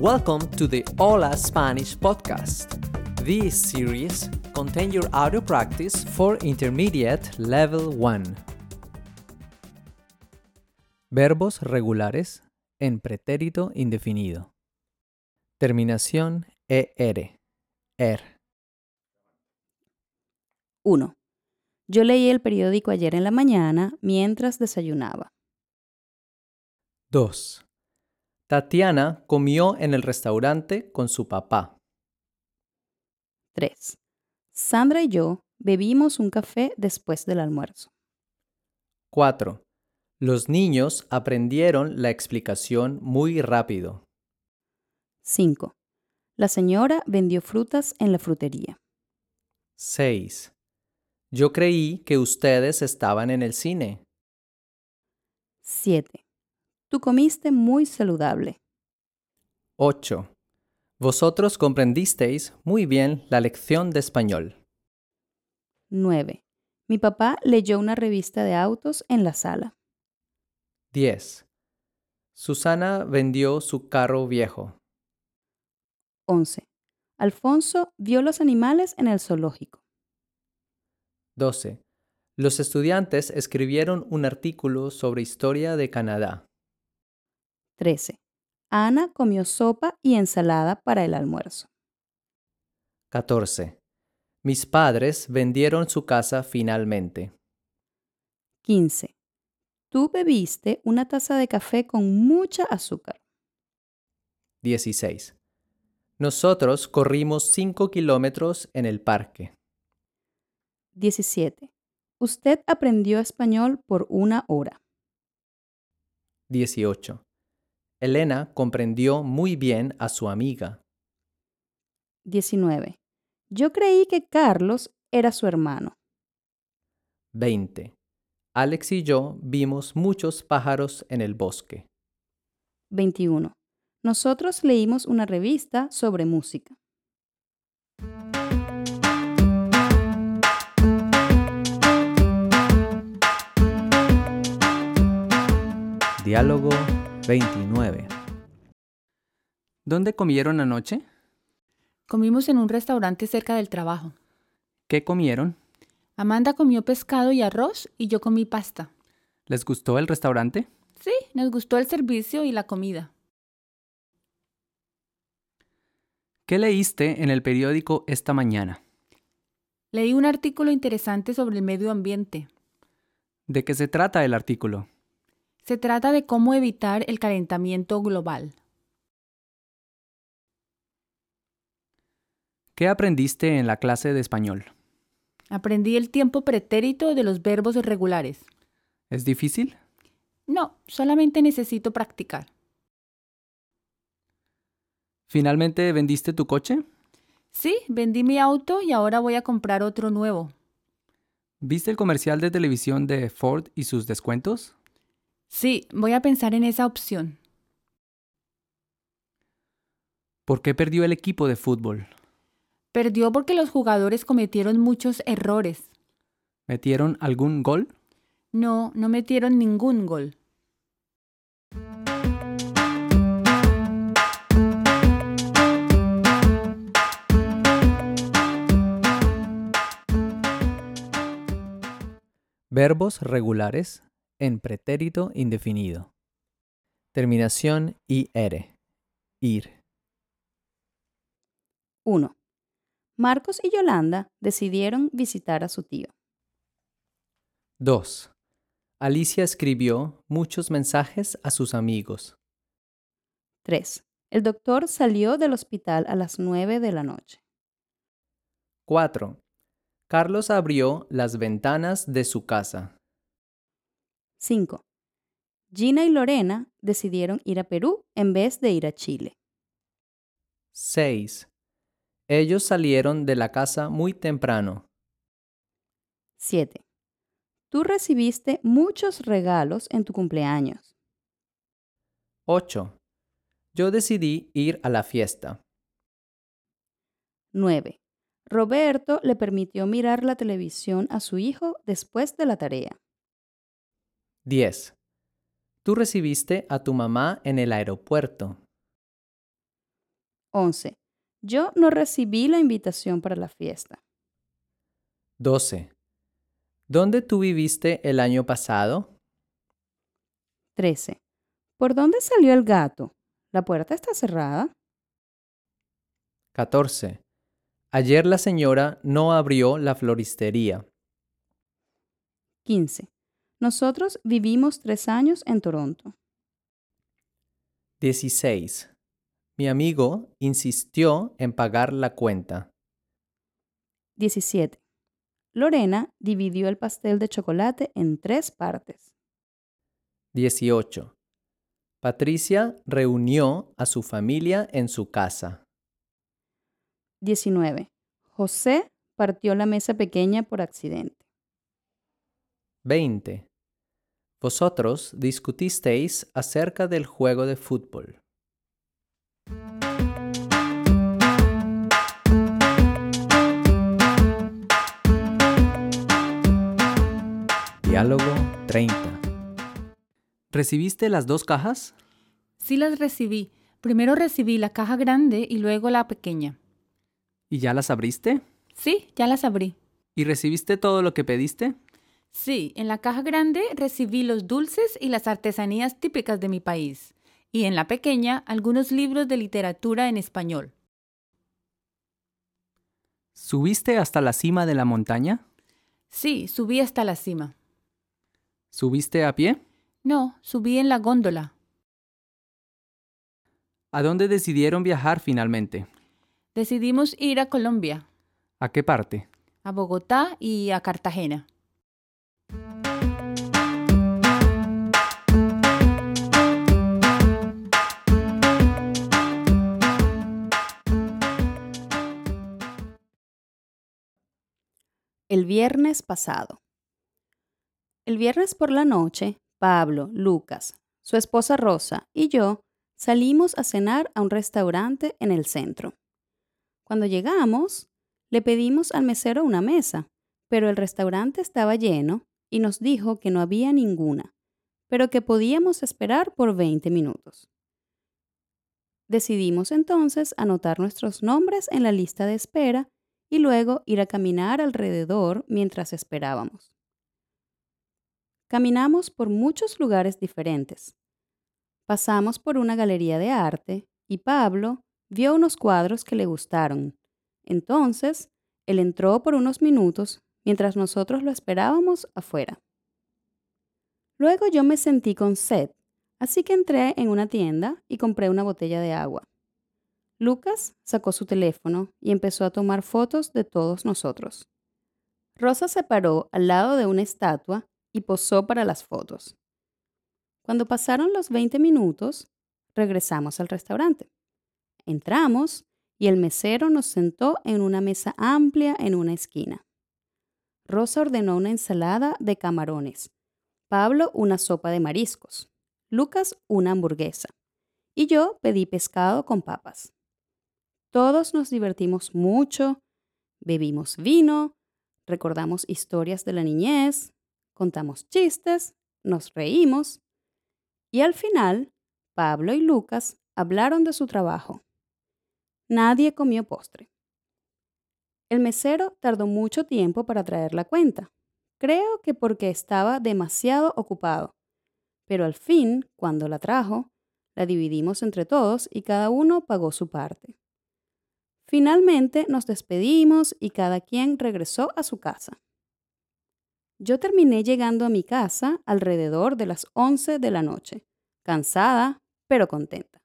Welcome to the Hola Spanish podcast. This series contains your audio practice for intermediate level 1. Verbos regulares en pretérito indefinido. Terminación ER. Er. 1. Yo leí el periódico ayer en la mañana mientras desayunaba. 2. Tatiana comió en el restaurante con su papá. 3. Sandra y yo bebimos un café después del almuerzo. 4. Los niños aprendieron la explicación muy rápido. 5. La señora vendió frutas en la frutería. 6. Yo creí que ustedes estaban en el cine. 7. Tú comiste muy saludable. 8. Vosotros comprendisteis muy bien la lección de español. 9. Mi papá leyó una revista de autos en la sala. 10. Susana vendió su carro viejo. 11. Alfonso vio los animales en el zoológico. 12. Los estudiantes escribieron un artículo sobre historia de Canadá. 13. Ana comió sopa y ensalada para el almuerzo. 14. Mis padres vendieron su casa finalmente. 15. Tú bebiste una taza de café con mucha azúcar. 16. Nosotros corrimos 5 kilómetros en el parque. 17. Usted aprendió español por una hora. 18. Elena comprendió muy bien a su amiga. 19. Yo creí que Carlos era su hermano. 20. Alex y yo vimos muchos pájaros en el bosque. 21. Nosotros leímos una revista sobre música. Diálogo 29. ¿Dónde comieron anoche? Comimos en un restaurante cerca del trabajo. ¿Qué comieron? Amanda comió pescado y arroz y yo comí pasta. ¿Les gustó el restaurante? Sí, nos gustó el servicio y la comida. ¿Qué leíste en el periódico esta mañana? Leí un artículo interesante sobre el medio ambiente. ¿De qué se trata el artículo? Se trata de cómo evitar el calentamiento global. ¿Qué aprendiste en la clase de español? Aprendí el tiempo pretérito de los verbos regulares. ¿Es difícil? No, solamente necesito practicar. ¿Finalmente vendiste tu coche? Sí, vendí mi auto y ahora voy a comprar otro nuevo. ¿Viste el comercial de televisión de Ford y sus descuentos? Sí, voy a pensar en esa opción. ¿Por qué perdió el equipo de fútbol? Perdió porque los jugadores cometieron muchos errores. ¿Metieron algún gol? No, no metieron ningún gol. Verbos regulares en pretérito indefinido. Terminación IR. Ir. 1. Marcos y Yolanda decidieron visitar a su tío. 2. Alicia escribió muchos mensajes a sus amigos. 3. El doctor salió del hospital a las 9 de la noche. 4. Carlos abrió las ventanas de su casa. 5. Gina y Lorena decidieron ir a Perú en vez de ir a Chile. 6. Ellos salieron de la casa muy temprano. 7. Tú recibiste muchos regalos en tu cumpleaños. 8. Yo decidí ir a la fiesta. 9. Roberto le permitió mirar la televisión a su hijo después de la tarea. 10. Tú recibiste a tu mamá en el aeropuerto. 11. Yo no recibí la invitación para la fiesta. 12. ¿Dónde tú viviste el año pasado? 13. ¿Por dónde salió el gato? ¿La puerta está cerrada? 14. Ayer la señora no abrió la floristería. 15. Nosotros vivimos tres años en Toronto. 16. Mi amigo insistió en pagar la cuenta. 17. Lorena dividió el pastel de chocolate en tres partes. 18. Patricia reunió a su familia en su casa. 19. José partió la mesa pequeña por accidente. 20. Vosotros discutisteis acerca del juego de fútbol. Diálogo 30. ¿Recibiste las dos cajas? Sí las recibí. Primero recibí la caja grande y luego la pequeña. ¿Y ya las abriste? Sí, ya las abrí. ¿Y recibiste todo lo que pediste? Sí, en la caja grande recibí los dulces y las artesanías típicas de mi país. Y en la pequeña algunos libros de literatura en español. ¿Subiste hasta la cima de la montaña? Sí, subí hasta la cima. ¿Subiste a pie? No, subí en la góndola. ¿A dónde decidieron viajar finalmente? Decidimos ir a Colombia, ¿A qué parte? a Bogotá y a Cartagena. Viernes pasado. El viernes por la noche, Pablo, Lucas, su esposa Rosa y yo salimos a cenar a un restaurante en el centro. Cuando llegamos, le pedimos al mesero una mesa, pero el restaurante estaba lleno y nos dijo que no había ninguna, pero que podíamos esperar por 20 minutos. Decidimos entonces anotar nuestros nombres en la lista de espera y luego ir a caminar alrededor mientras esperábamos. Caminamos por muchos lugares diferentes. Pasamos por una galería de arte y Pablo vio unos cuadros que le gustaron. Entonces, él entró por unos minutos mientras nosotros lo esperábamos afuera. Luego yo me sentí con sed, así que entré en una tienda y compré una botella de agua. Lucas sacó su teléfono y empezó a tomar fotos de todos nosotros. Rosa se paró al lado de una estatua y posó para las fotos. Cuando pasaron los 20 minutos, regresamos al restaurante. Entramos y el mesero nos sentó en una mesa amplia en una esquina. Rosa ordenó una ensalada de camarones, Pablo una sopa de mariscos, Lucas una hamburguesa y yo pedí pescado con papas. Todos nos divertimos mucho, bebimos vino, recordamos historias de la niñez, contamos chistes, nos reímos y al final Pablo y Lucas hablaron de su trabajo. Nadie comió postre. El mesero tardó mucho tiempo para traer la cuenta. Creo que porque estaba demasiado ocupado. Pero al fin, cuando la trajo, la dividimos entre todos y cada uno pagó su parte. Finalmente nos despedimos y cada quien regresó a su casa. Yo terminé llegando a mi casa alrededor de las 11 de la noche, cansada, pero contenta.